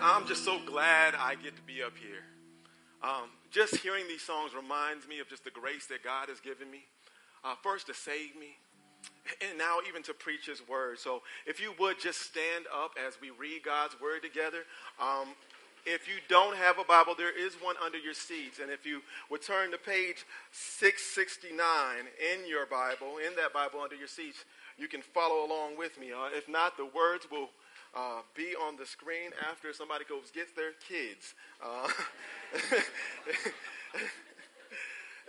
I'm just so glad I get to be up here. Um, just hearing these songs reminds me of just the grace that God has given me. Uh, first to save me, and now even to preach His word. So if you would just stand up as we read God's word together. Um, if you don't have a Bible, there is one under your seats. And if you would turn to page 669 in your Bible, in that Bible under your seats, you can follow along with me. Uh, if not, the words will uh, be on the screen after somebody goes gets their kids. Uh,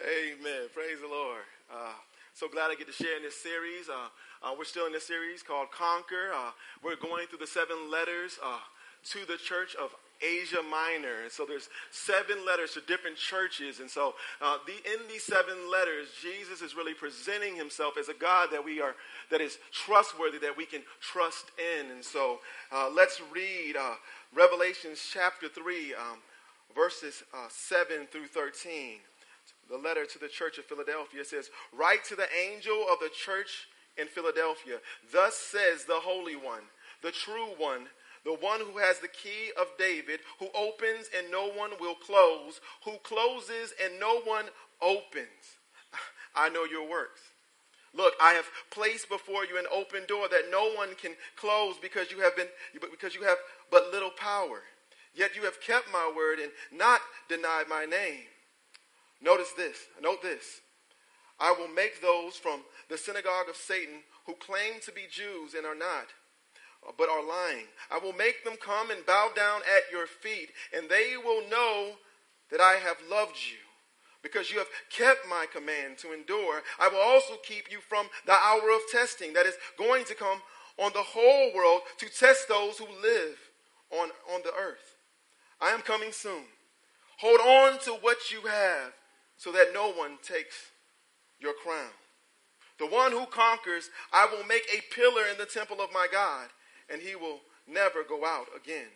amen. Praise the Lord. Uh, so glad I get to share in this series. Uh, uh, we're still in this series called Conquer. Uh, we're going through the seven letters to the church of Asia Minor. And so there's seven letters to different churches. And so uh, the, in these seven letters, Jesus is really presenting himself as a God that we are, that is trustworthy, that we can trust in. And so uh, let's read uh, Revelations chapter 3, um, verses uh, 7 through 13. The letter to the church of Philadelphia says, Write to the angel of the church in Philadelphia. Thus says the Holy One, the true one the one who has the key of David, who opens and no one will close, who closes and no one opens. I know your works. Look, I have placed before you an open door that no one can close because you have been because you have but little power. Yet you have kept my word and not denied my name. Notice this. Note this. I will make those from the synagogue of Satan who claim to be Jews and are not but are lying. I will make them come and bow down at your feet, and they will know that I have loved you. Because you have kept my command to endure, I will also keep you from the hour of testing that is going to come on the whole world to test those who live on, on the earth. I am coming soon. Hold on to what you have so that no one takes your crown. The one who conquers, I will make a pillar in the temple of my God and he will never go out again.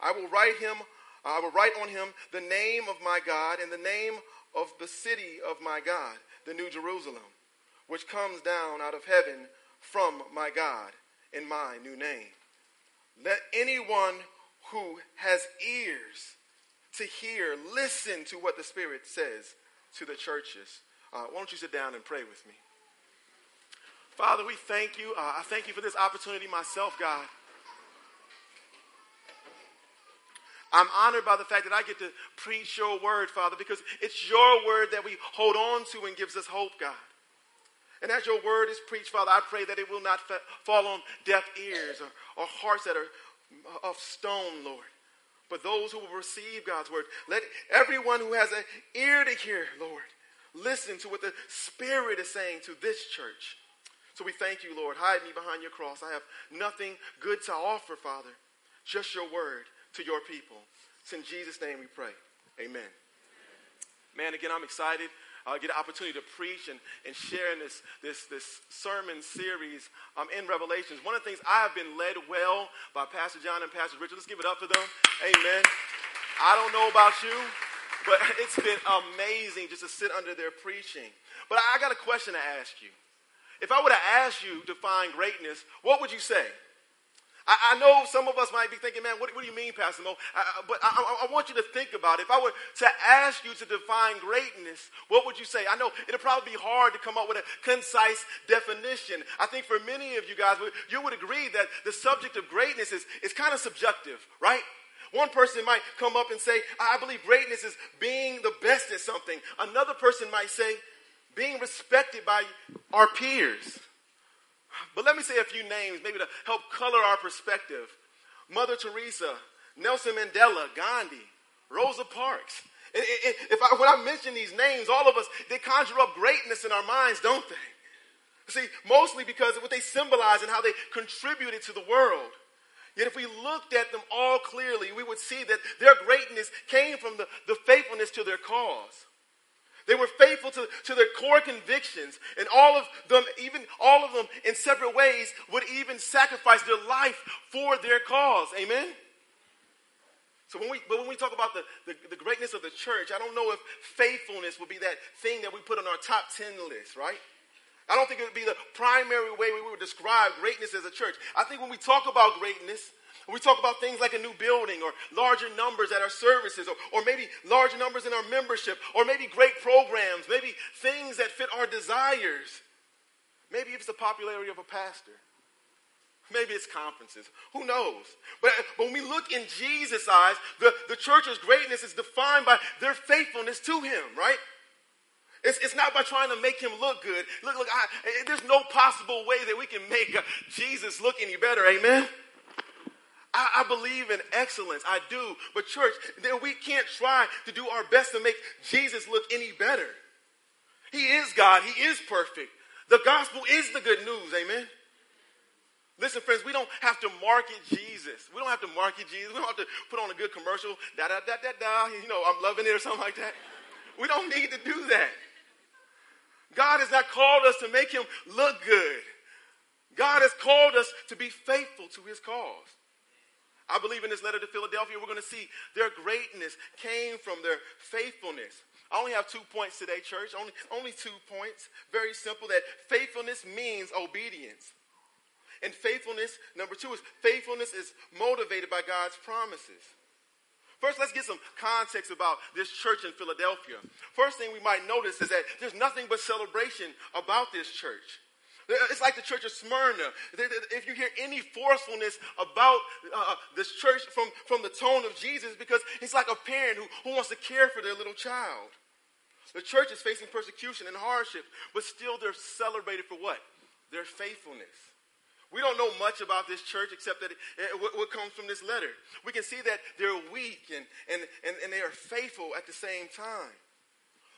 I will write him, I will write on him the name of my God and the name of the city of my God, the New Jerusalem, which comes down out of heaven from my God in my new name. Let anyone who has ears to hear listen to what the Spirit says to the churches. Uh, why don't you sit down and pray with me? Father, we thank you. Uh, I thank you for this opportunity myself, God. I'm honored by the fact that I get to preach your word, Father, because it's your word that we hold on to and gives us hope, God. And as your word is preached, Father, I pray that it will not fa- fall on deaf ears or, or hearts that are of stone, Lord. But those who will receive God's word, let everyone who has an ear to hear, Lord, listen to what the Spirit is saying to this church. So we thank you, Lord. Hide me behind your cross. I have nothing good to offer, Father, just your word to your people. It's in Jesus' name we pray. Amen. Man, again, I'm excited. I uh, get an opportunity to preach and, and share in this, this, this sermon series um, in Revelations. One of the things I have been led well by Pastor John and Pastor Richard. Let's give it up for them. Amen. I don't know about you, but it's been amazing just to sit under their preaching. But I got a question to ask you. If I were to ask you to find greatness, what would you say? I, I, know some of us might be thinking, man, what, what do you mean, Pastor Mo? I, but I, I, want you to think about it. If I were to ask you to define greatness, what would you say? I know it'll probably be hard to come up with a concise definition. I think for many of you guys, you would agree that the subject of greatness is, is kind of subjective, right? One person might come up and say, I believe greatness is being the best at something. Another person might say, being respected by our peers. But let me say a few names, maybe to help color our perspective. Mother Teresa, Nelson Mandela, Gandhi, Rosa Parks. If I, when I mention these names, all of us, they conjure up greatness in our minds, don't they? See, mostly because of what they symbolize and how they contributed to the world. Yet if we looked at them all clearly, we would see that their greatness came from the, the faithfulness to their cause. They were faithful to, to their core convictions, and all of them, even all of them in separate ways, would even sacrifice their life for their cause. Amen? So when we, but when we talk about the, the, the, greatness of the church, I don't know if faithfulness would be that thing that we put on our top 10 list, right? I don't think it would be the primary way we would describe greatness as a church. I think when we talk about greatness, We talk about things like a new building or larger numbers at our services or, or maybe larger numbers in our membership or maybe great programs, maybe things that fit our desires. Maybe it's the popularity of a pastor. Maybe it's conferences. Who knows? But, but when we look in Jesus' eyes, the, the church's greatness is defined by their faithfulness to him, right? It's, it's not by trying to make him look good. Look, look, I, there's no possible way that we can make Jesus look any better. Amen? I, I, believe in excellence. I do. But, church, then we can't try to do our best to make Jesus look any better. He is God, He is perfect. The gospel is the good news. Amen? Listen, friends, we don't have to market Jesus. We don't have to market Jesus. We don't have to put on a good commercial, da da da da da, you know, I'm loving it or something like that. We don't need to do that. God has not called us to make him look good. God has called us to be faithful to his cause. I believe in this letter to Philadelphia, we're going to see their greatness came from their faithfulness. I only have two points today, church. Only, only two points. Very simple that faithfulness means obedience. And faithfulness, number two, is faithfulness is motivated by God's promises. First, let's get some context about this church in Philadelphia. First thing we might notice is that there's nothing but celebration about this church. It's like the church of Smyrna. If you hear any forcefulness about uh, this church from, from the tone of Jesus, because it's like a parent who, who wants to care for their little child. The church is facing persecution and hardship, but still they're celebrated for what? Their faithfulness. We don't know much about this church except that it, it, what, comes from this letter. We can see that they're weak and, and, and, and they are faithful at the same time.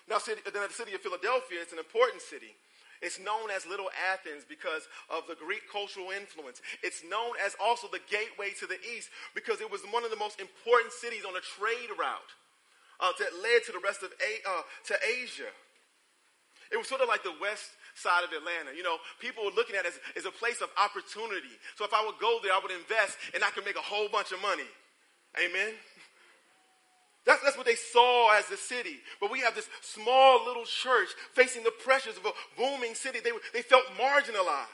Now, city, the city of Philadelphia, it's an important city. It's known as Little Athens because of the Greek cultural influence. It's known as also the gateway to the east because it was one of the most important cities on a trade route uh, that led to the rest of a, uh, to Asia. It was sort of like the west side of Atlanta. You know, people were looking at it as, as a place of opportunity. So if I would go there, I would invest and I could make a whole bunch of money. Amen? That's, that's what they saw as the city. But we have this small little church facing the pressures of a booming city. They, they felt marginalized.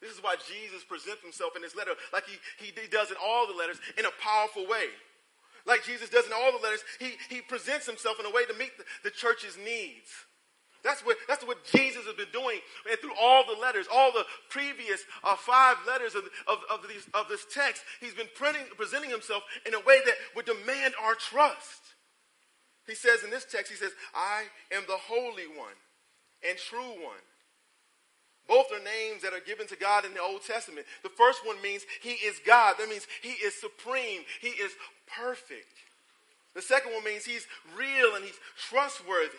This is why Jesus presents himself in this letter like he, he, does in all the letters in a powerful way. Like Jesus does in all the letters, he, he presents himself in a way to meet the, the church's needs. That's what, that's what Jesus has been doing and through all the letters, all the previous uh, five letters of, of, of, these, of this text. He's been printing, presenting himself in a way that would demand our trust. He says in this text, he says, I am the Holy One and True One. Both are names that are given to God in the Old Testament. The first one means He is God. That means He is supreme. He is perfect. The second one means He's real and He's trustworthy.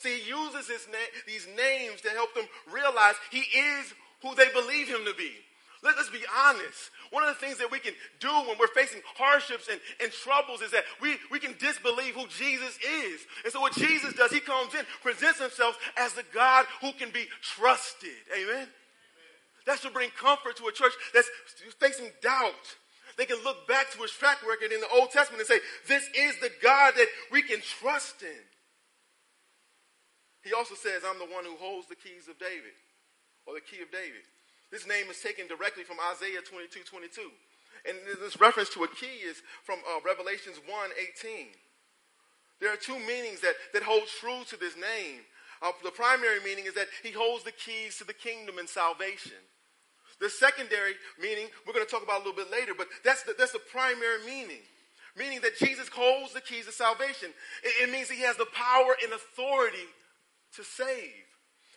See, he uses na- these names to help them realize he is who they believe him to be. Let us be honest. One of the things that we can do when we're facing hardships and, and troubles is that we, we can disbelieve who Jesus is. And so what Jesus does, he comes in, presents himself as the God who can be trusted. Amen? That should bring comfort to a church that's facing doubt. They can look back to his track record in the Old Testament and say, this is the God that we can trust in. He also says, I'm the one who holds the keys of David, or the key of David. This name is taken directly from Isaiah 22 22. And this reference to a key is from uh, Revelations 1 18. There are two meanings that, that hold true to this name. Uh, the primary meaning is that he holds the keys to the kingdom and salvation. The secondary meaning, we're going to talk about a little bit later, but that's the, that's the primary meaning. Meaning that Jesus holds the keys of salvation. It, it means he has the power and authority to save.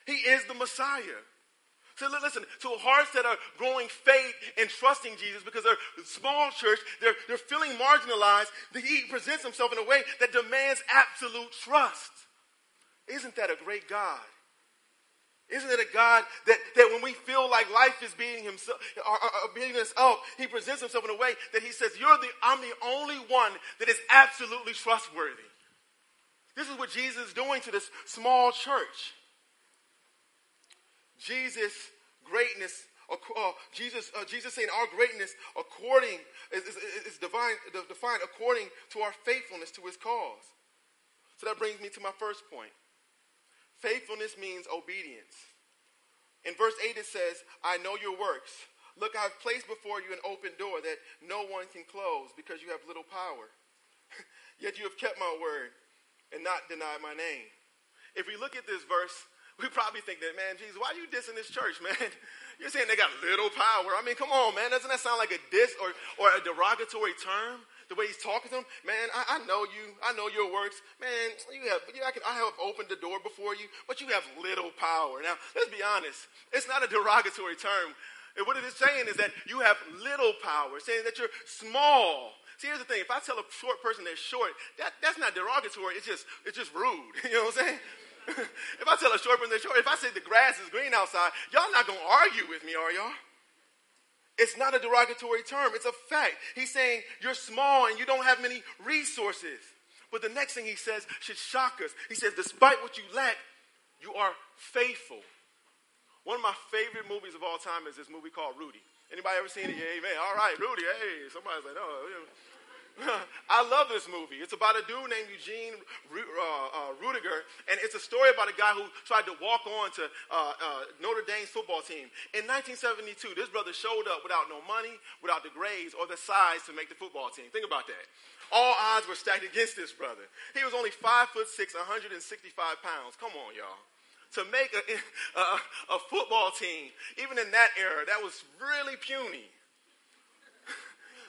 He is the Messiah. So listen, to hearts that are growing faith and trusting Jesus because they're a small church, they're, they're feeling marginalized, he presents himself in a way that demands absolute trust. Isn't that a great God? Isn't it a God that, that when we feel like life is beating himself or, or, or beating us up, he presents himself in a way that he says, You're the I'm the only one that is absolutely trustworthy. This is what Jesus is doing to this small church. Jesus' greatness, uh, Jesus, uh, Jesus saying our greatness according is, is, is divine, defined according to our faithfulness to his cause. So that brings me to my first point. Faithfulness means obedience. In verse 8 it says, I know your works. Look, I've placed before you an open door that no one can close because you have little power. Yet you have kept my word and not deny my name. If we look at this verse, we probably think that, man, Jesus, why are you dissing this church, man? You're saying they got little power. I mean, come on, man. Doesn't that sound like a diss or, or a derogatory term? The way he's talking to them, man, I, I know you. I know your works. Man, you have, you, I, can, I have opened the door before you, but you have little power. Now, let's be honest. It's not a derogatory term. And what it is saying is that you have little power, saying that you're small. See, here's the thing. If I tell a short person they're short, that, that's not derogatory. It's just, it's just rude. You know what I'm saying? if I tell a short person they're short, if I say the grass is green outside, y'all not going to argue with me, are y'all? It's not a derogatory term. It's a fact. He's saying you're small and you don't have many resources. But the next thing he says should shock us. He says, despite what you lack, you are faithful. One of my favorite movies of all time is this movie called Rudy. Anybody ever seen it? Yeah, amen. All right, Rudy. Hey, somebody's like, oh. I love this movie. It's about a dude named Eugene uh, uh, Ruettiger, and it's a story about a guy who tried to walk on to uh, uh, Notre Dame's football team. In 1972, this brother showed up without no money, without the grades, or the size to make the football team. Think about that. All odds were stacked against this brother. He was only five foot six, 165 pounds. Come on, y'all to make a, a, a, football team, even in that era, that was really puny.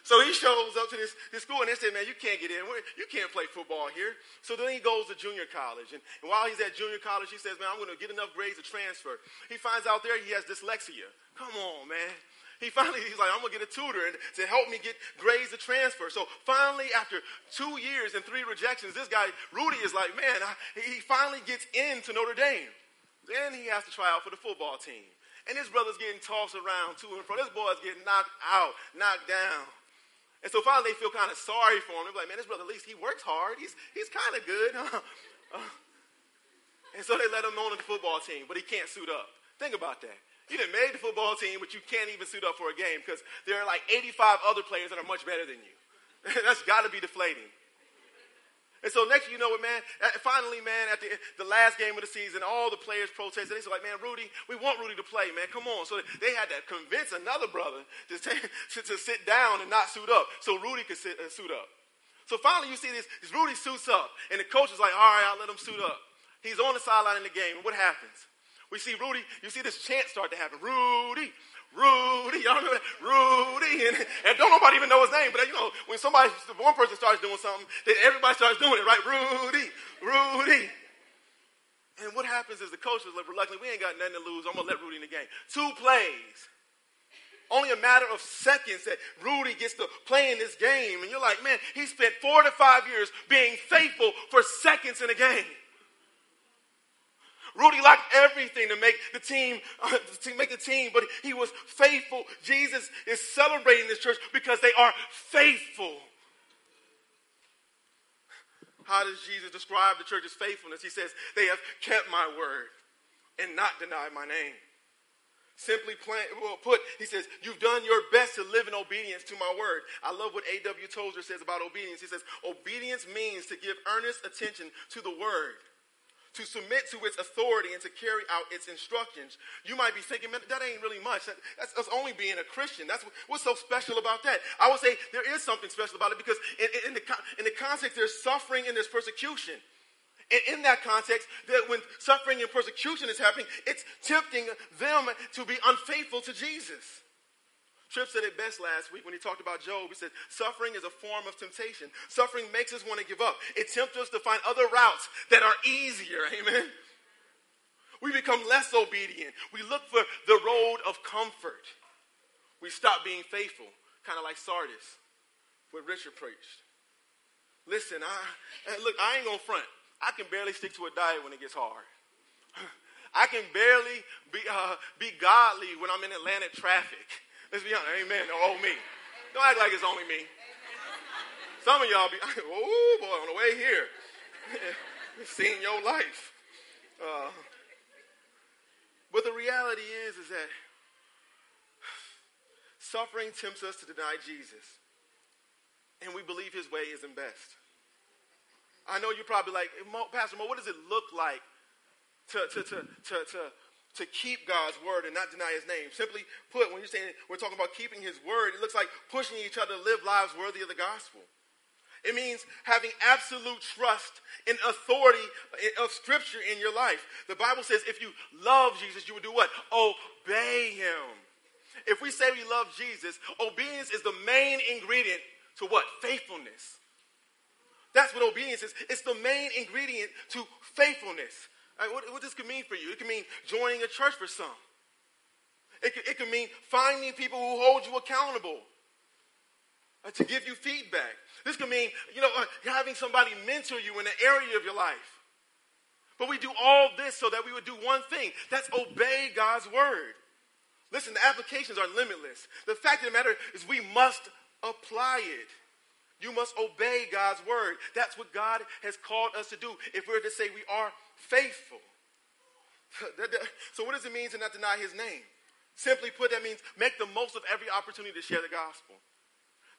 So he shows up to this, this school and they say, man, you can't get in. You can't play football here. So then he goes to junior college. And, and while he's at junior college, he says, man, I'm going to get enough grades to transfer. He finds out there he has dyslexia. Come on, man. He finally, he's like, I'm going to get a tutor and, to help me get grades to transfer. So finally, after two years and three rejections, this guy, Rudy, is like, man, I, he finally gets into Notre Dame. Then he has to try out for the football team. And his brother's getting tossed around to and fro. This boy's getting knocked out, knocked down. And so finally they feel kind of sorry for him. They're like, man, this brother, at least he works hard. He's, he's kind of good. and so they let him on to the football team, but he can't suit up. Think about that. You didn't made the football team, but you can't even suit up for a game because there are like 85 other players that are much better than you. That's got to be deflating. And so next you know what, man, finally, man, at the, the last game of the season, all the players protested. They said, like, man, Rudy, we want Rudy to play, man. Come on. So they had to convince another brother to, take, to, to sit down and not suit up so Rudy could sit, uh, suit up. So finally you see this, this Rudy suits up, and the coach is like, all right, I'll let him suit up. He's on the sideline in the game, and what happens? We see Rudy, you see this chant start to happen. Rudy, Rudy, y'all remember that? Rudy, and, and don't nobody even know his name, but you know, when somebody, one person starts doing something, then everybody starts doing it, right? Rudy, Rudy. And what happens is the coach is like, reluctantly, we ain't got nothing to lose. I'm gonna let Rudy in the game. Two plays. Only a matter of seconds that Rudy gets to play in this game. And you're like, man, he spent four to five years being faithful for seconds in a game. Rudy lacked everything to make the team, uh, to make the team, but he was faithful. Jesus is celebrating this church because they are faithful. How does Jesus describe the church's faithfulness? He says, They have kept my word and not denied my name. Simply put, he says, You've done your best to live in obedience to my word. I love what A.W. Tozer says about obedience. He says, Obedience means to give earnest attention to the word to submit to its authority and to carry out its instructions. You might be thinking, man, that ain't really much. That's, that's only being a Christian. That's what, what's so special about that. I would say there is something special about it because in, in, the, in the context, there's suffering and there's persecution. And in that context, that when suffering and persecution is happening, it's tempting them to be unfaithful to Jesus. Tripp said it best last week when he talked about Job. He said, Suffering is a form of temptation. Suffering makes us want to give up, it tempts us to find other routes that are easier. Amen. We become less obedient. We look for the road of comfort. We stop being faithful, kind of like Sardis, what Richard preached. Listen, I, look, I ain't gonna front. I can barely stick to a diet when it gets hard. I can barely be, uh, be godly when I'm in Atlanta traffic. Let's be honest. Amen. Oh, me. Don't act like it's only me. Some of y'all be, oh boy, on the way here, seeing your life. Uh, but the reality is, is that suffering tempts us to deny Jesus, and we believe His way isn't best. I know you're probably like, Pastor Mo, what does it look like to, to, to, to, to to keep God's word and not deny his name. Simply put, when you're saying we're talking about keeping his word, it looks like pushing each other to live lives worthy of the gospel. It means having absolute trust in authority of Scripture in your life. The Bible says if you love Jesus, you would do what? Obey him. If we say we love Jesus, obedience is the main ingredient to what? Faithfulness. That's what obedience is. It's the main ingredient to faithfulness. What, what, this could mean for you? It could mean joining a church for some. It could, it could mean finding people who hold you accountable uh, to give you feedback. This could mean, you know, uh, having somebody mentor you in an area of your life. But we do all this so that we would do one thing that's obey God's word. Listen, the applications are limitless. The fact of the matter is, we must apply it. You must obey God's word. That's what God has called us to do if we're to say we are faithful. So, what does it mean to not deny his name? Simply put, that means make the most of every opportunity to share the gospel.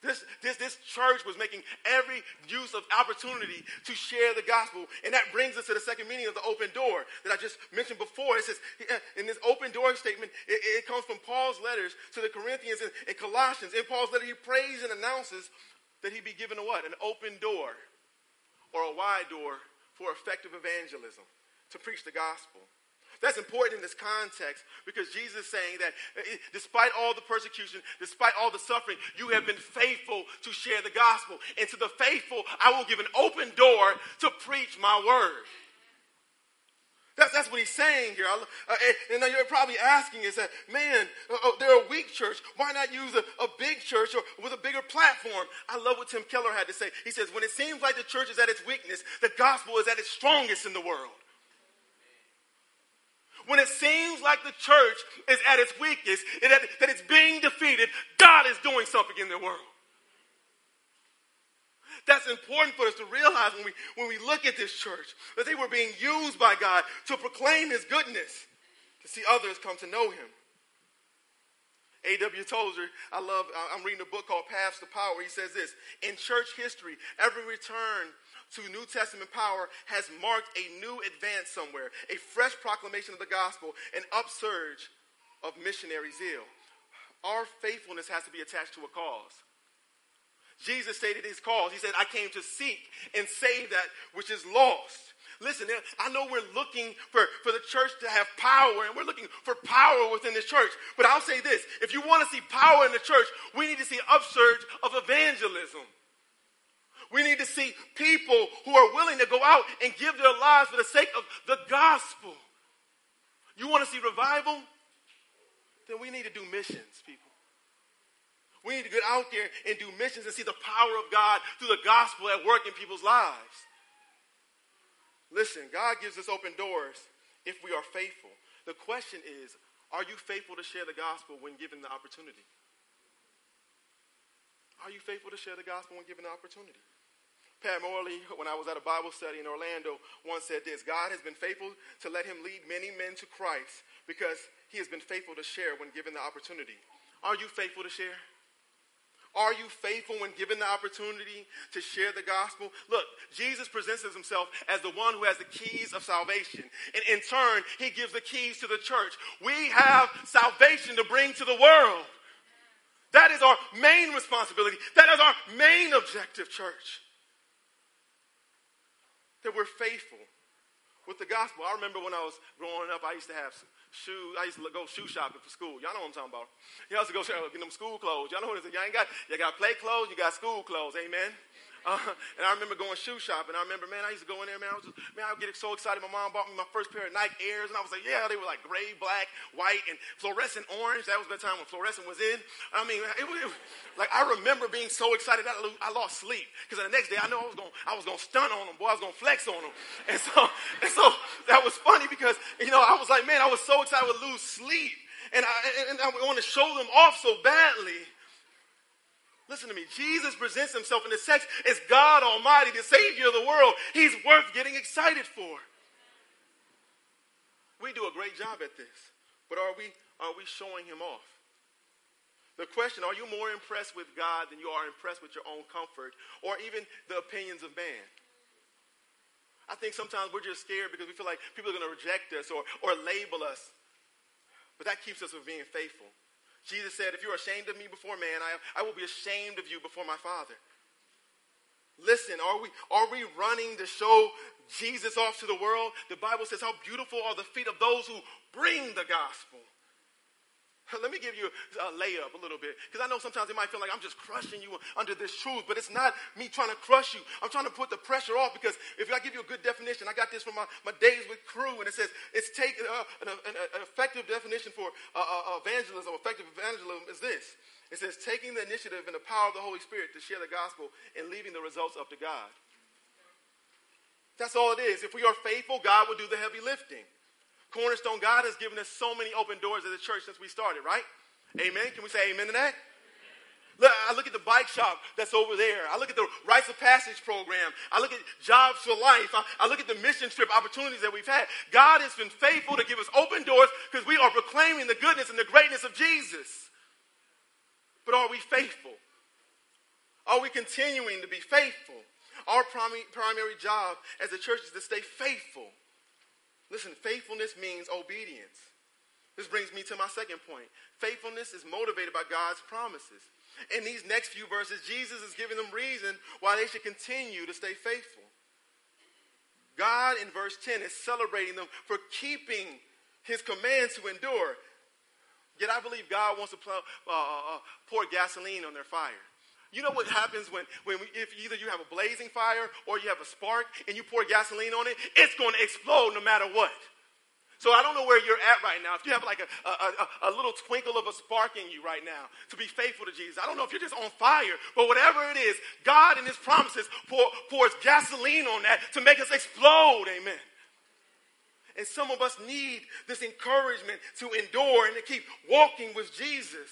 This, this, this church was making every use of opportunity to share the gospel. And that brings us to the second meaning of the open door that I just mentioned before. It says, in this open door statement, it, it comes from Paul's letters to the Corinthians and, and Colossians. In Paul's letter, he prays and announces that he be given a what? An open door or a wide door for effective evangelism to preach the gospel. That's important in this context because Jesus is saying that eh, despite all the persecution, despite all the suffering, you have been faithful to share the gospel. And to the faithful, I will give an open door to preach my word. That's, that's what he's saying here. Uh, and, you're probably asking is that, man, uh, uh, they're a weak church. Why not use a, a big church or with a bigger platform? I love what Tim Keller had to say. He says, when it seems like the church is at its weakness, the gospel is at its strongest in the world. When it seems like the church is at its weakest and that, that it's being defeated, God is doing something in the world. That's important for us to realize when we, when we look at this church, that they were being used by God to proclaim his goodness, to see others come to know him. A.W. Tozer, I love, I'm reading a book called Paths to Power. He says this In church history, every return to New Testament power has marked a new advance somewhere, a fresh proclamation of the gospel, an upsurge of missionary zeal. Our faithfulness has to be attached to a cause. Jesus stated his cause. He said, I came to seek and save that which is lost. Listen, I know we're looking for, for the church to have power and we're looking for power within the church. But I'll say this if you want to see power in the church, we need to see upsurge of evangelism. We need to see people who are willing to go out and give their lives for the sake of the gospel. You want to see revival? Then we need to do missions, people. We need to get out there and do missions and see the power of God through the gospel at work in people's lives. Listen, God gives us open doors if we are faithful. The question is, are you faithful to share the gospel when given the opportunity? Are you faithful to share the gospel when given the opportunity? Pat Morley, when I was at a Bible study in Orlando, once said this God has been faithful to let him lead many men to Christ because he has been faithful to share when given the opportunity. Are you faithful to share? Are you faithful when given the opportunity to share the gospel? Look, Jesus presents himself as the one who has the keys of salvation. And in turn, he gives the keys to the church. We have salvation to bring to the world. That is our main responsibility. That is our main objective, church that we're faithful with the gospel. I remember when I was growing up, I used to have shoes. I used to go shoe shopping for school. Y'all know what I'm talking about. Y'all used to go get them school clothes. Y'all know what it is. Y'all ain't got, you got play clothes, you got school clothes. Amen. Uh, and I remember going shoe shopping. I remember, man, I used to go in there, man. I was just, man, I would get so excited. My mom bought me my first pair of Nike Airs, and I was like, yeah, they were like gray, black, white, and fluorescent orange. That was the time when fluorescent was in. I mean, it was, it was like I remember being so excited that I lost sleep because the next day I know I was going, I was going to stun on them, boy. I was going to flex on them, and so, and so that was funny because you know I was like, man, I was so excited I would lose sleep, and I, and I want to show them off so badly. Listen to me. Jesus presents himself in this text as God Almighty, the Savior of the world. He's worth getting excited for. We do a great job at this, but are we, are we showing him off? The question, are you more impressed with God than you are impressed with your own comfort or even the opinions of man? I think sometimes we're just scared because we feel like people are going to reject us or, or label us. But that keeps us from being faithful. Jesus said, If you're ashamed of me before man, I, I will be ashamed of you before my Father. Listen, are we, are we running to show Jesus off to the world? The Bible says, How beautiful are the feet of those who bring the gospel. Let me give you a layup a little bit, because I know sometimes it might feel like I'm just crushing you under this truth, but it's not me trying to crush you. I'm trying to put the pressure off, because if I give you a good definition, I got this from my, my days with Cru, and it says it's take uh, an, an, an, effective definition for uh, uh, evangelism. Effective evangelism is this: it says taking the initiative and the power of the Holy Spirit to share the gospel and leaving the results up to God. That's all it is. If we are faithful, God will do the heavy lifting. Cornerstone, God has given us so many open doors as a church since we started, right? Amen. Can we say amen to that? Look, I look at the bike shop that's over there. I look at the Rites of Passage program. I look at Jobs for Life. I, I look at the mission trip opportunities that we've had. God has been faithful to give us open doors because we are proclaiming the goodness and the greatness of Jesus. But are we faithful? Are we continuing to be faithful? Our primary, primary job as a church is to stay faithful. Listen, faithfulness means obedience. This brings me to my second point. Faithfulness is motivated by God's promises. In these next few verses, Jesus is giving them reason why they should continue to stay faithful. God, in verse 10, is celebrating them for keeping his commands to endure. Yet I believe God wants to uh, uh, pour gasoline on their fire. You know what happens when, when we, if either you have a blazing fire or you have a spark and you pour gasoline on it, it's going to explode no matter what. So I don't know where you're at right now. If you have like a, a, a, a, little twinkle of a spark in you right now to be faithful to Jesus, I don't know if you're just on fire, but whatever it is, God in His promises pour, pours gasoline on that to make us explode. Amen. And some of us need this encouragement to endure and to keep walking with Jesus.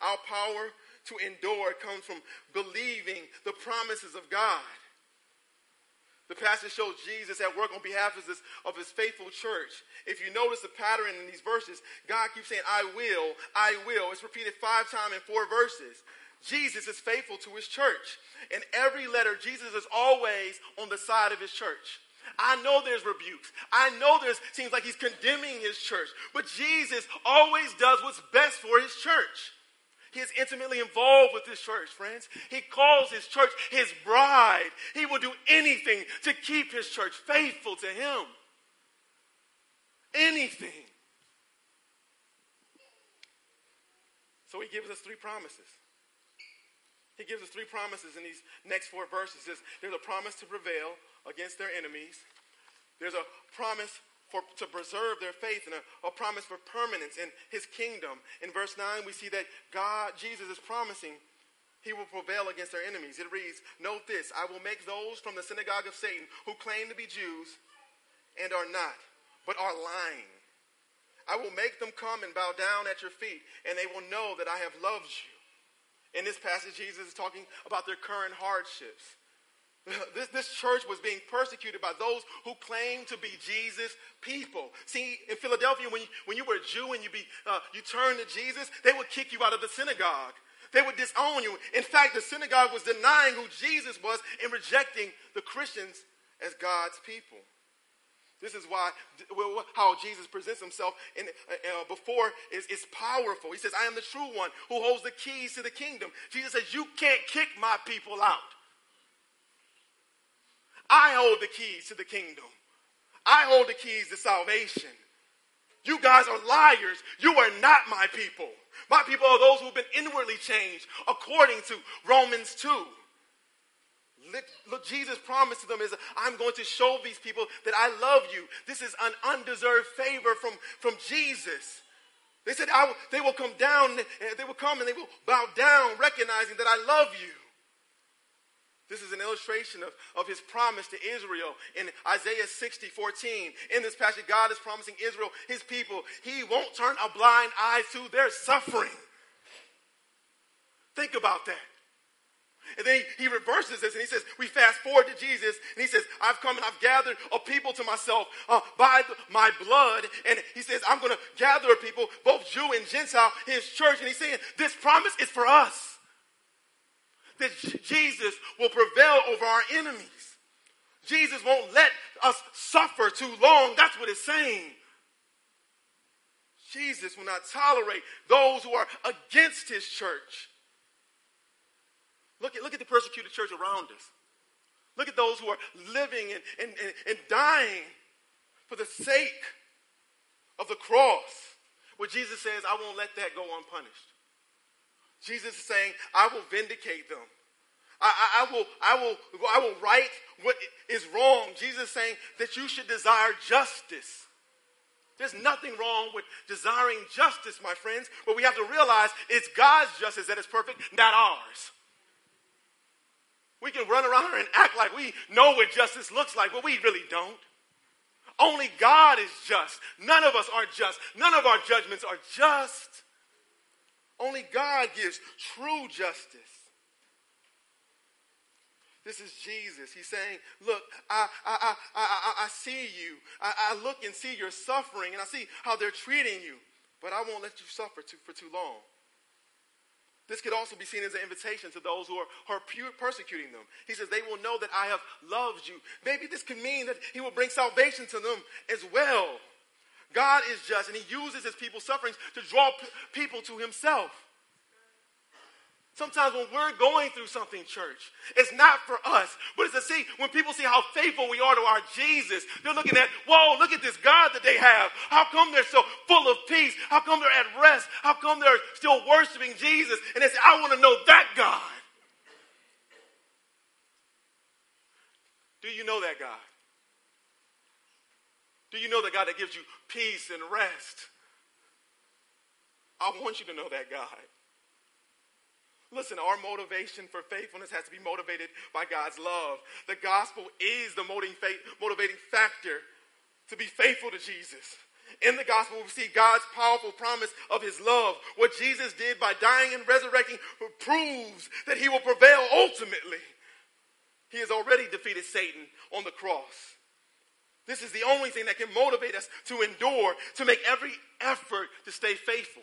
Our power to endure comes from believing the promises of God. The passage shows Jesus at work on behalf of his, of his faithful church. If you notice the pattern in these verses, God keeps saying, I will, I will. It's repeated five times in four verses. Jesus is faithful to his church. In every letter, Jesus is always on the side of his church. I know there's rebukes. I know there's seems like he's condemning his church, but Jesus always does what's best for his church. He is intimately involved with this church, friends. He calls his church his bride. He will do anything to keep his church faithful to him. Anything. So he gives us three promises. He gives us three promises in these next four verses. There's a promise to prevail against their enemies. There's a promise for, to preserve their faith and a, a promise for permanence in his kingdom. In verse 9, we see that God, Jesus, is promising he will prevail against their enemies. It reads, Note this I will make those from the synagogue of Satan who claim to be Jews and are not, but are lying. I will make them come and bow down at your feet, and they will know that I have loved you. In this passage, Jesus is talking about their current hardships. This, this church was being persecuted by those who claimed to be Jesus' people. See, in Philadelphia, when you, when you were a Jew and you, be, uh, you turned to Jesus, they would kick you out of the synagogue. They would disown you. In fact, the synagogue was denying who Jesus was and rejecting the Christians as God's people. This is why how Jesus presents himself in, uh, uh, before is, is powerful. He says, I am the true one who holds the keys to the kingdom. Jesus says, You can't kick my people out. I hold the keys to the kingdom. I hold the keys to salvation. You guys are liars. You are not my people. My people are those who've been inwardly changed according to Romans 2. Look, Jesus promised to them is, I'm going to show these people that I love you. This is an undeserved favor from, from Jesus. They said, will, they will come down, they will come and they will bow down, recognizing that I love you. This is an illustration of, of his promise to Israel in Isaiah 60, 14. In this passage, God is promising Israel, his people, he won't turn a blind eye to their suffering. Think about that. And then he, he, reverses this and he says, We fast forward to Jesus, and he says, I've come and I've gathered a people to myself uh, by the, my blood. And he says, I'm going to gather a people, both Jew and Gentile, his church. And he's saying, This promise is for us that Jesus will prevail over our enemies. Jesus won't let us suffer too long. That's what it's saying. Jesus will not tolerate those who are against his church. Look at, look at the persecuted church around us. Look at those who are living and, and, and, and dying for the sake of the cross. Where Jesus says, I won't let that go unpunished. Jesus is saying, I will vindicate them. I, I, I, will, I, will, I will right what is wrong. Jesus is saying that you should desire justice. There's nothing wrong with desiring justice, my friends, but we have to realize it's God's justice that is perfect, not ours. We can run around and act like we know what justice looks like, but we really don't. Only God is just. None of us are just. None of our judgments are just. Only God gives true justice. This is Jesus. He's saying, Look, I, I, I, I, see you. I, I look and see your suffering, and I see how they're treating you, but I won't let you suffer too, for too long. This could also be seen as an invitation to those who are, who are persecuting them. He says, They will know that I have loved you. Maybe this could mean that He will bring salvation to them as well. God is just, and He uses His people's sufferings to draw p- people to Himself. Sometimes when we're going through something, church, it's not for us, but it's to see when people see how faithful we are to our Jesus. They're looking at, whoa, look at this God that they have. How come they're so full of peace? How come they're at rest? How come they're still worshiping Jesus? And they say, I want to know that God. Do you know that God? Do you know the God that gives you peace and rest? I want you to know that God. Listen, our motivation for faithfulness has to be motivated by God's love. The gospel is the motivating factor to be faithful to Jesus. In the gospel, we see God's powerful promise of his love. What Jesus did by dying and resurrecting proves that he will prevail ultimately. He has already defeated Satan on the cross. This is the only thing that can motivate us to endure, to make every effort to stay faithful.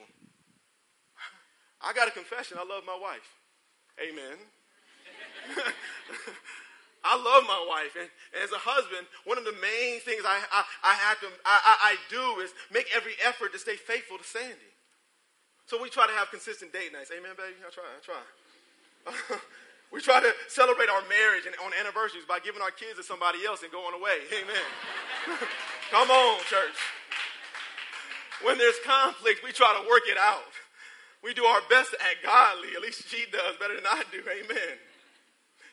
I got a confession. I love my wife. Amen. I love my wife, and, as a husband, one of the main things I, I, I have to I, I, do is make every effort to stay faithful to Sandy. So we try to have consistent date nights. Amen, baby. I try. I try. we try to celebrate our marriage and on anniversaries by giving our kids to somebody else and going away. Amen. Come on, church. When there's conflict, we try to work it out. We do our best to act godly. At least she does better than I do. Amen.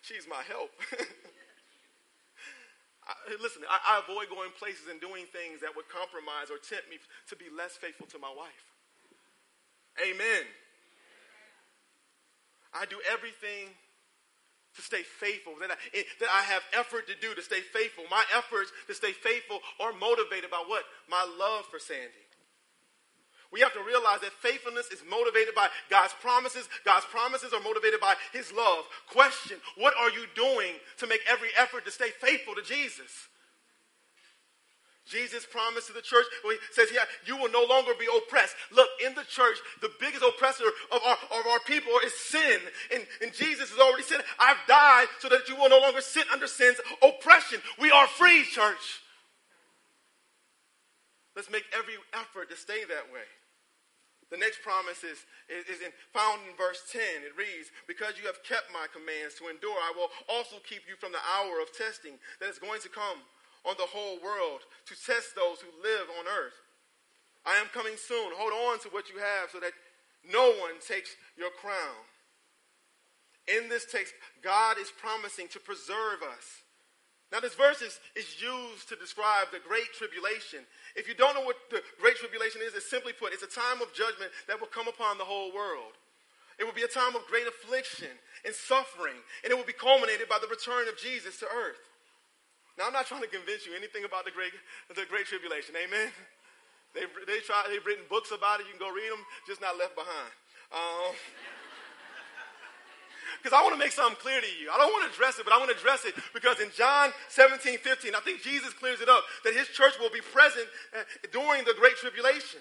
She's my help. I, listen, I, I, avoid going places and doing things that would compromise or tempt me to be less faithful to my wife. Amen. I do everything to stay faithful, that I, that I have effort to do to stay faithful. My efforts to stay faithful are motivated by what? My love for Sandy. We have to realize that faithfulness is motivated by God's promises. God's promises are motivated by His love. Question What are you doing to make every effort to stay faithful to Jesus? Jesus promised to the church, he says, Yeah, you will no longer be oppressed. Look, in the church, the biggest oppressor of our, of our people is sin. And, and Jesus has already said, I've died so that you will no longer sit under sin's oppression. We are free, church. Let's make every effort to stay that way. The next promise is, is, in, found in verse 10. It reads, Because you have kept my commands to endure, I will also keep you from the hour of testing that is going to come on the whole world to test those who live on earth. I am coming soon. Hold on to what you have so that no one takes your crown. In this text, God is promising to preserve us now, this verse is, is used to describe the Great Tribulation. If you don't know what the Great Tribulation is, it's simply put, it's a time of judgment that will come upon the whole world. It will be a time of great affliction and suffering, and it will be culminated by the return of Jesus to earth. Now, I'm not trying to convince you anything about the Great, the great Tribulation. Amen? They've, they try, they've written books about it. You can go read them, just not left behind. Um, because I want to make something clear to you. I don't want to address it, but I want to address it because in John 17, 15, I think Jesus clears it up that his church will be present uh, during the Great Tribulation.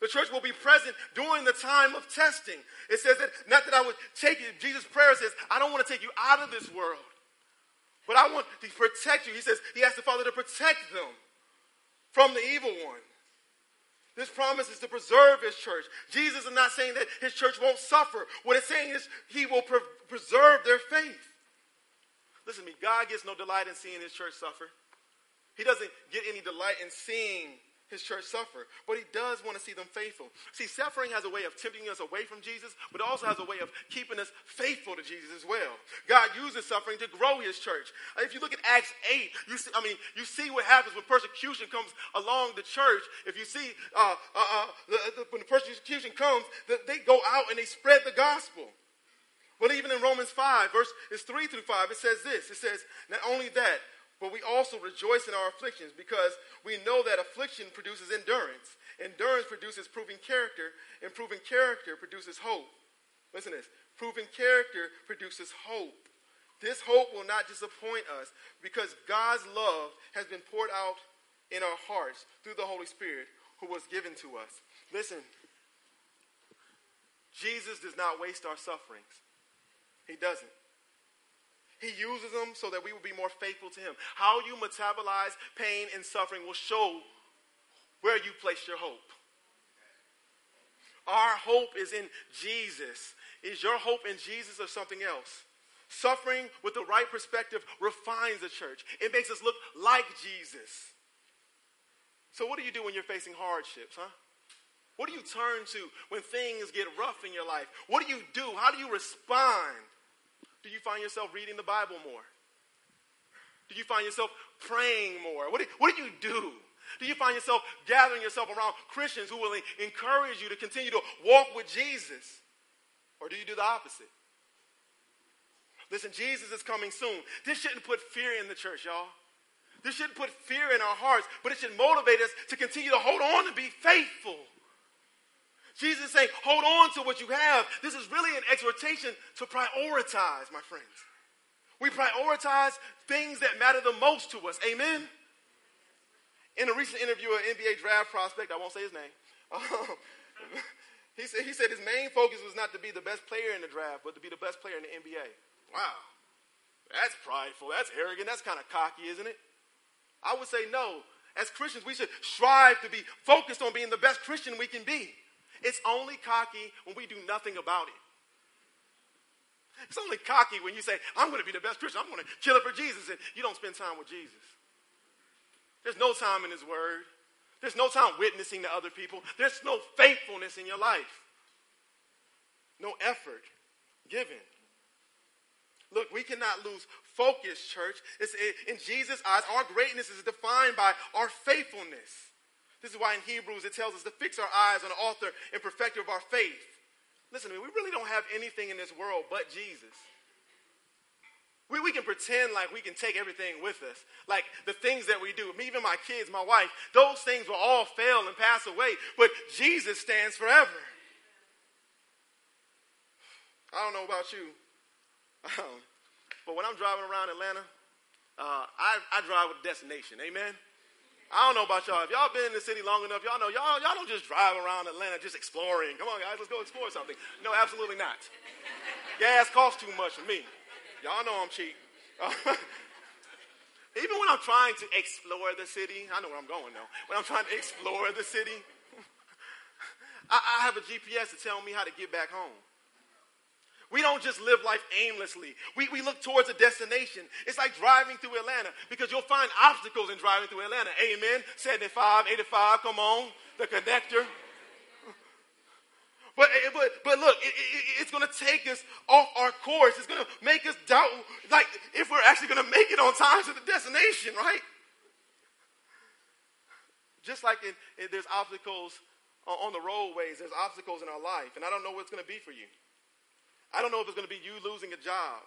The church will be present during the time of testing. It says that, not that I would take you, Jesus' prayer says, I don't want to take you out of this world, but I want to protect you. He says, He asked the Father to protect them from the evil one. This promise is to preserve his church. Jesus is not saying that his church won't suffer. What it's saying is he will pre- preserve their faith. Listen to me, God gets no delight in seeing his church suffer. He doesn't get any delight in seeing his church suffer, but he does want to see them faithful. See, suffering has a way of tempting us away from Jesus, but also has a way of keeping us faithful to Jesus as well. God uses suffering to grow his church. If you look at Acts 8, you see, I mean, you see what happens when persecution comes along the church. If you see uh, uh, uh, the, the, when the persecution comes, the, they go out and they spread the gospel. But even in Romans 5, verse is 3 through 5, it says this. It says, not only that, but we also rejoice in our afflictions because we know that affliction produces endurance. Endurance produces proven character, and proven character produces hope. Listen to this. Proven character produces hope. This hope will not disappoint us because God's love has been poured out in our hearts through the Holy Spirit who was given to us. Listen, Jesus does not waste our sufferings. He doesn't. He uses them so that we will be more faithful to Him. How you metabolize pain and suffering will show where you place your hope. Our hope is in Jesus. Is your hope in Jesus or something else? Suffering with the right perspective refines the church. It makes us look like Jesus. So, what do you do when you're facing hardships, huh? What do you turn to when things get rough in your life? What do you do? How do you respond? Do you find yourself reading the Bible more? Do you find yourself praying more? What do, what do you do? Do you find yourself gathering yourself around Christians who will encourage you to continue to walk with Jesus? Or do you do the opposite? Listen, Jesus is coming soon. This shouldn't put fear in the church, y'all. This shouldn't put fear in our hearts, but it should motivate us to continue to hold on and be faithful. Jesus is saying, hold on to what you have. This is really an exhortation to prioritize, my friends. We prioritize things that matter the most to us. Amen? In a recent interview, an NBA draft prospect, I won't say his name, he, said, he said his main focus was not to be the best player in the draft, but to be the best player in the NBA. Wow. That's prideful. That's arrogant. That's kind of cocky, isn't it? I would say no. As Christians, we should strive to be focused on being the best Christian we can be. It's only cocky when we do nothing about it. It's only cocky when you say, I'm going to be the best Christian. I'm going to kill it for Jesus. And you don't spend time with Jesus. There's no time in His Word. There's no time witnessing to other people. There's no faithfulness in your life. No effort given. Look, we cannot lose focus, church. It's, in Jesus' eyes, our greatness is defined by our faithfulness. This is why in Hebrews it tells us to fix our eyes on the author and perfecter of our faith. Listen to me, we really don't have anything in this world but Jesus. We, we can pretend like we can take everything with us. Like the things that we do, me, even my kids, my wife, those things will all fail and pass away. But Jesus stands forever. I don't know about you, um, but when I'm driving around Atlanta, uh, I, I drive with a destination. Amen? I don't know about y'all. If y'all been in the city long enough, y'all know y'all, y'all don't just drive around Atlanta just exploring. Come on, guys, let's go explore something. No, absolutely not. Gas costs too much for me. Y'all know I'm cheap. Even when I'm trying to explore the city, I know where I'm going though. When I'm trying to explore the city, I, I have a GPS to tell me how to get back home. We don't just live life aimlessly. We, we look towards a destination. It's like driving through Atlanta because you'll find obstacles in driving through Atlanta. Amen. 75, 85, come on. The connector. But, eh, but, but look, it, it, it's going to take us off our course. It's going to make us doubt, like, if we're actually going to make it on time to the destination, right? Just like in, in, there's obstacles on the roadways, there's obstacles in our life. And I don't know what it's going to be for you. I don't know if it's going to be you losing a job.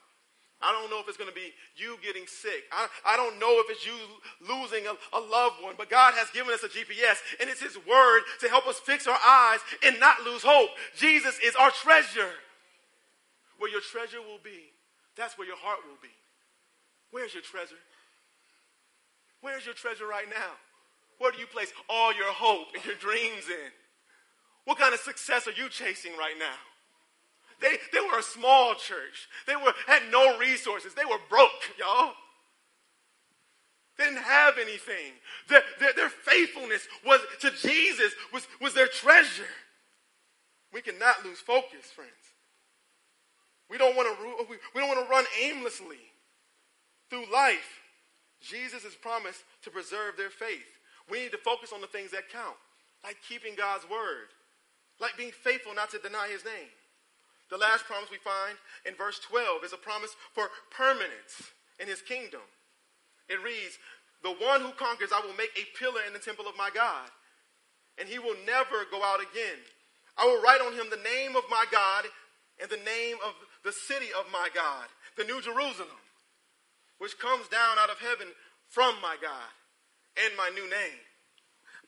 I don't know if it's going to be you getting sick. I, I don't know if it's you losing a, a loved one. But God has given us a GPS, and it's His word to help us fix our eyes and not lose hope. Jesus is our treasure. Where your treasure will be, that's where your heart will be. Where's your treasure? Where's your treasure right now? Where do you place all your hope and your dreams in? What kind of success are you chasing right now? They, they were a small church. They were, had no resources. They were broke, y'all. They didn't have anything. Their, their, their, faithfulness was to Jesus was, was their treasure. We cannot lose focus, friends. We don't want to we, we don't want to run aimlessly through life. Jesus has promised to preserve their faith. We need to focus on the things that count, like keeping God's word, like being faithful not to deny his name. The last promise we find in verse 12 is a promise for permanence in his kingdom. It reads, The one who conquers, I will make a pillar in the temple of my God, and he will never go out again. I will write on him the name of my God and the name of the city of my God, the New Jerusalem, which comes down out of heaven from my God, and my new name.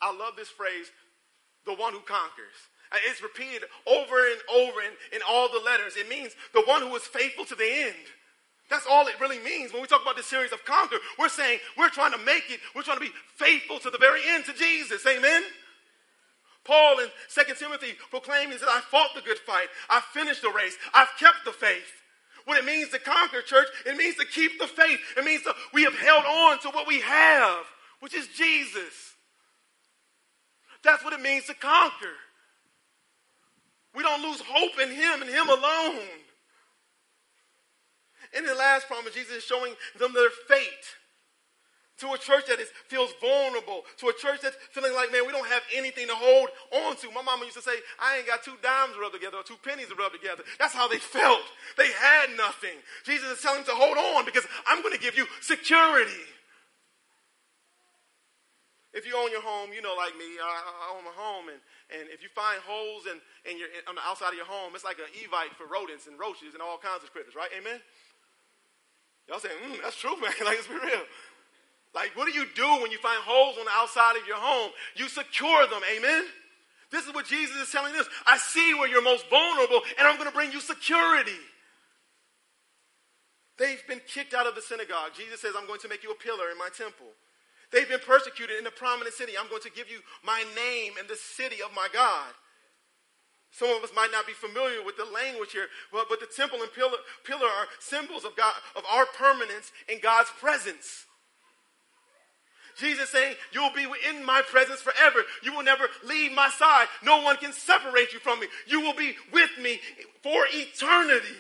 I love this phrase, the one who conquers. Uh, it's repeated over and over in, in all the letters. It means the one who is faithful to the end. That's all it really means. When we talk about the series of conquer, we're saying we're trying to make it, we're trying to be faithful to the very end to Jesus. Amen? Paul in 2 Timothy proclaimed, he said, I fought the good fight. I finished the race. I've kept the faith. What it means to conquer, church, it means to keep the faith. It means that we have held on to what we have, which is Jesus. That's what it means to conquer. We don't lose hope in Him and Him alone. In the last promise, Jesus is showing them their fate. To a church that is, feels vulnerable, to a church that's feeling like, man, we don't have anything to hold on to. My mama used to say, I ain't got two dimes to rub together or two pennies to rub together. That's how they felt. They had nothing. Jesus is telling them to hold on because I'm going to give you security. If you own your home, you know, like me, I, I own my home, and, and if you find holes in, in your, in, on the outside of your home, it's like an evite for rodents and roaches and all kinds of critters, right? Amen? Y'all saying, mm, that's true, man. like, let's be real. Like, what do you do when you find holes on the outside of your home? You secure them. Amen? This is what Jesus is telling us. I see where you're most vulnerable, and I'm going to bring you security. They've been kicked out of the synagogue. Jesus says, I'm going to make you a pillar in my temple. They've been persecuted in a prominent city. I'm going to give you my name in the city of my God. Some of us might not be familiar with the language here, but, but the temple and pillar, pillar are symbols of God, of our permanence in God's presence. Jesus saying, You'll be in my presence forever. You will never leave my side. No one can separate you from me. You will be with me for eternity.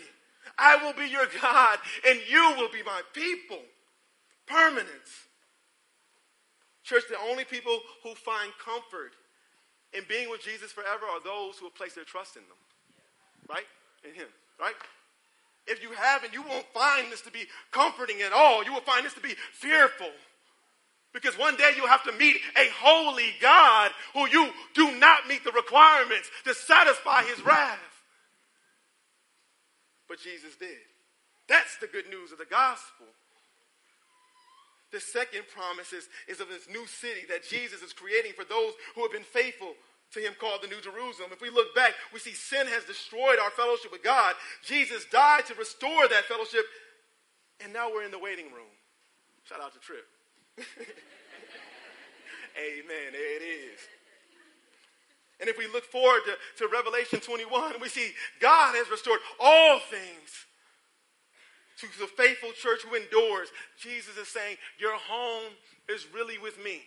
I will be your God, and you will be my people. Permanence. Church, the only people who find comfort in being with Jesus forever are those who have placed their trust in them. Right? In Him. Right? If you haven't, you won't find this to be comforting at all. You will find this to be fearful. Because one day you'll have to meet a holy God who you do not meet the requirements to satisfy his wrath. But Jesus did. That's the good news of the gospel. The second promise is, is of this new city that Jesus is creating for those who have been faithful to him called the New Jerusalem. If we look back, we see sin has destroyed our fellowship with God. Jesus died to restore that fellowship, and now we're in the waiting room. Shout out to Trip. Amen. There it is. And if we look forward to, to Revelation 21, we see God has restored all things to the faithful church who endures. Jesus is saying, Your home is really with me.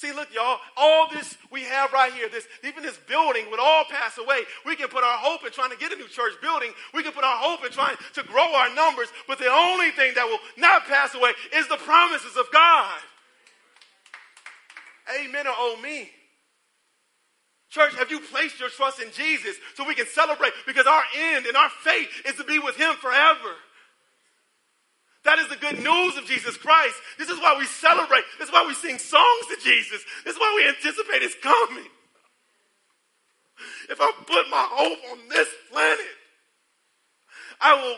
See, look, y'all, all this we have right here, this even this building would all pass away. We can put our hope in trying to get a new church building. We can put our hope in trying to grow our numbers, but the only thing that will not pass away is the promises of God. Amen or oh me. Church, have you placed your trust in Jesus so we can celebrate? Because our end and our fate is to be with Him forever. That is the good news of Jesus Christ. This is why we celebrate. This is why we sing songs to Jesus. This is why we anticipate his coming. If I put my hope on this planet, I will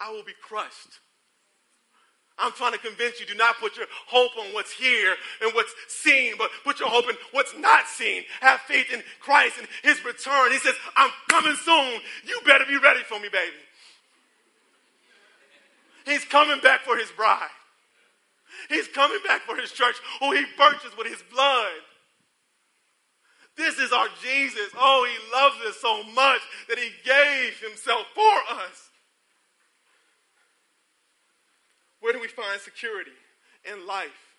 I will be crushed. I'm trying to convince you do not put your hope on what's here and what's seen, but put your hope in what's not seen. Have faith in Christ and his return. He says, I'm coming soon. You better be ready for me, baby. He's coming back for his bride. He's coming back for his church who he purchased with his blood. This is our Jesus. Oh, he loves us so much that he gave himself for us. Where do we find security in life?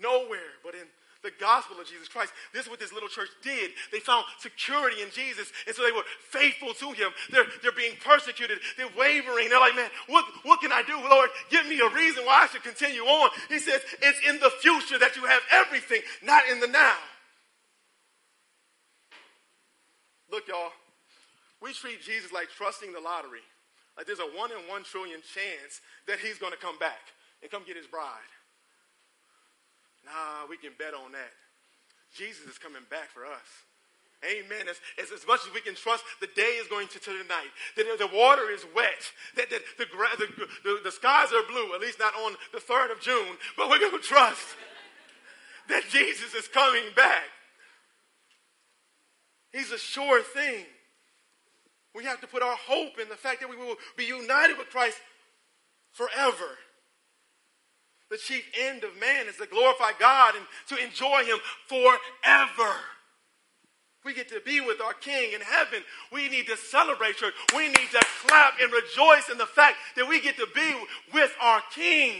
Nowhere but in the gospel of Jesus Christ. This is what this little church did. They found security in Jesus, and so they were faithful to him. They're, they're being persecuted, they're wavering. They're like, man, what, what can I do, Lord? Give me a reason why I should continue on. He says, it's in the future that you have everything, not in the now. Look, y'all, we treat Jesus like trusting the lottery. Like there's a one in one trillion chance that he's going to come back and come get his bride. Nah, we can bet on that. Jesus is coming back for us. Amen. As, as, as, much as we can trust, the day is going to, to the night. The, the water is wet. That, that the, the, the, the skies are blue, at least not on the 3rd of June. But we're going to trust that Jesus is coming back. He's a sure thing. We have to put our hope in the fact that we will be united with Christ forever. The chief end of man is to glorify God and to enjoy Him forever. We get to be with our King in heaven. We need to celebrate, church. We need to clap and rejoice in the fact that we get to be with our King.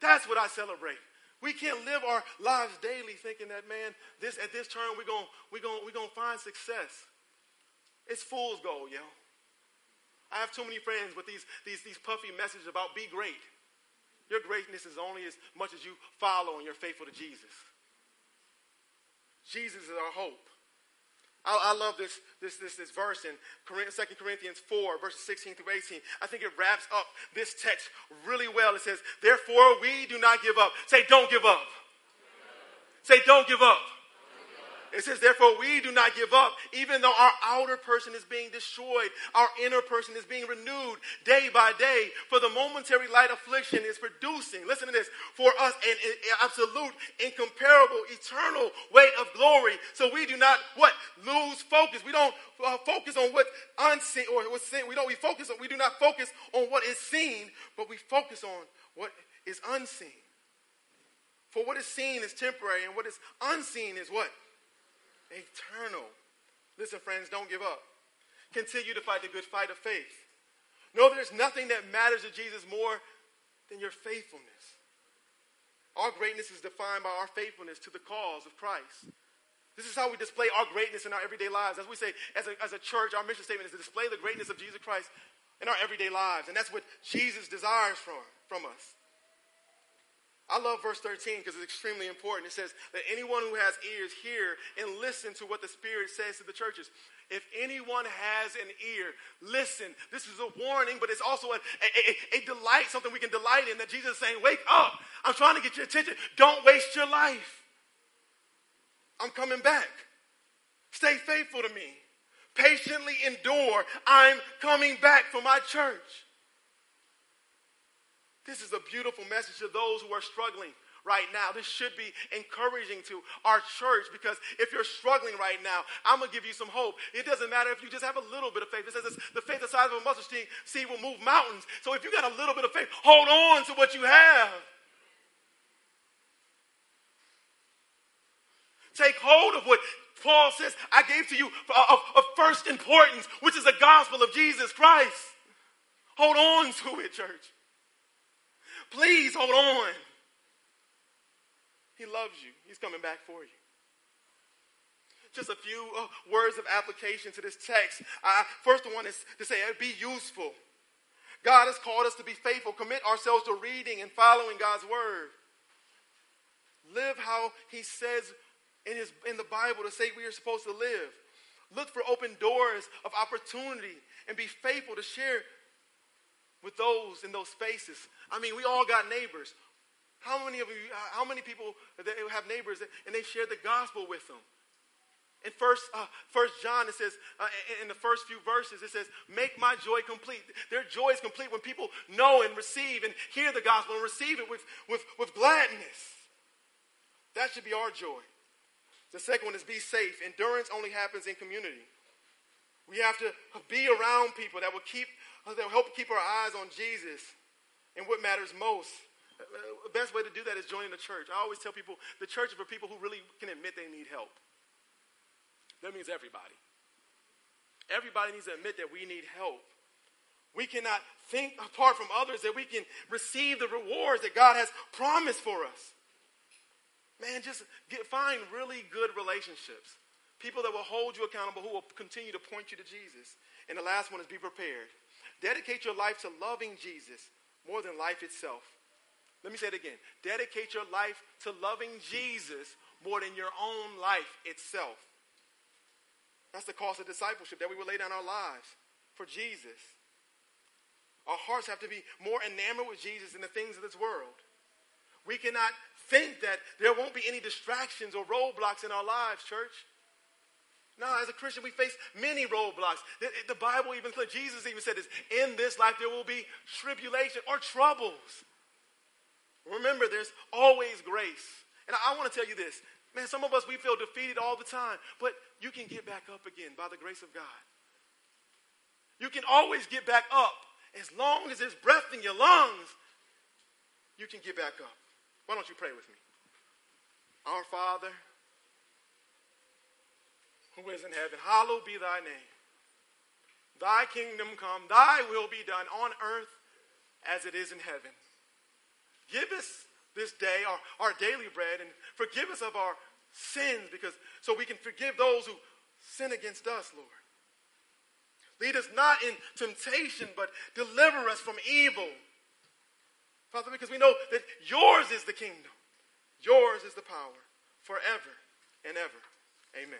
That's what I celebrate. We can't live our lives daily thinking that, man, this at this turn we're going we're gonna we're to find success. It's fool's gold, yo. I have too many friends with these, these, these puffy messages about be great. Your greatness is only as much as you follow and you're faithful to Jesus. Jesus is our hope. I, I love this, this, this, this verse in 2 Corinthians 4, verses 16 through 18. I think it wraps up this text really well. It says, Therefore, we do not give up. Say, don't give up. Say, don't give up. It says, therefore, we do not give up, even though our outer person is being destroyed. Our inner person is being renewed day by day. For the momentary light affliction is producing, listen to this, for us an, absolute, incomparable, eternal weight of glory. So we do not, what? Lose focus. We don't uh, focus on what unseen, or what's seen. We don't, we focus on, we do not focus on what is seen, but we focus on what is unseen. For what is seen is temporary, and what is unseen is what? Eternal. Listen, friends, don't give up. Continue to fight the good fight of faith. Know there's nothing that matters to Jesus more than your faithfulness. Our greatness is defined by our faithfulness to the cause of Christ. This is how we display our greatness in our everyday lives. As we say, as a, as a church, our mission statement is to display the greatness of Jesus Christ in our everyday lives. And that's what Jesus desires from, from us. I love verse 13 because it's extremely important. It says that anyone who has ears hear and listen to what the Spirit says to the churches. If anyone has an ear, listen. This is a warning, but it's also a, a, a, a delight, something we can delight in that Jesus is saying, Wake up. I'm trying to get your attention. Don't waste your life. I'm coming back. Stay faithful to me. Patiently endure. I'm coming back for my church. This is a beautiful message to those who are struggling right now. This should be encouraging to our church because if you're struggling right now, I'm going to give you some hope. It doesn't matter if you just have a little bit of faith. It says the faith the size of a mustard seed will move mountains. So if you got a little bit of faith, hold on to what you have. Take hold of what Paul says I gave to you of, of first importance, which is the gospel of Jesus Christ. Hold on to it, church. Please hold on. He loves you. He's coming back for you. Just a few uh, words of application to this text. Uh, first one is to say, be useful. God has called us to be faithful, commit ourselves to reading and following God's word. Live how He says in, his, in the Bible to say we are supposed to live. Look for open doors of opportunity and be faithful to share with those in those spaces. I mean, we all got neighbors. How many of you, how many people that have neighbors and they share the gospel with them? In first, uh, first John, it says, uh, in the first few verses, it says, make my joy complete. Their joy is complete when people know and receive and hear the gospel and receive it with, with, with gladness. That should be our joy. The second one is be safe. Endurance only happens in community. We have to be around people that will keep that will help keep our eyes on Jesus and what matters most. The best way to do that is joining the church. I always tell people the church is for people who really can admit they need help. That means everybody. Everybody needs to admit that we need help. We cannot think apart from others that we can receive the rewards that God has promised for us. Man, just get, find really good relationships. People that will hold you accountable, who will continue to point you to Jesus. And the last one is be prepared. Dedicate your life to loving Jesus more than life itself. Let me say it again. Dedicate your life to loving Jesus more than your own life itself. That's the cost of discipleship, that we will lay down our lives for Jesus. Our hearts have to be more enamored with Jesus than the things of this world. We cannot think that there won't be any distractions or roadblocks in our lives, church. No, as a Christian, we face many roadblocks. The, the Bible even said, Jesus even said this, in this life there will be tribulation or troubles. Remember, there's always grace. And I, I want to tell you this. Man, some of us, we feel defeated all the time, but you can get back up again by the grace of God. You can always get back up. As long as there's breath in your lungs, you can get back up. Why don't you pray with me? Our Father, who is in heaven, hallowed be thy name. Thy kingdom come, thy will be done on earth as it is in heaven. Give us this day our, our daily bread and forgive us of our sins because so we can forgive those who sin against us, Lord. Lead us not in temptation, but deliver us from evil. Father, because we know that yours is the kingdom, yours is the power forever and ever. Amen.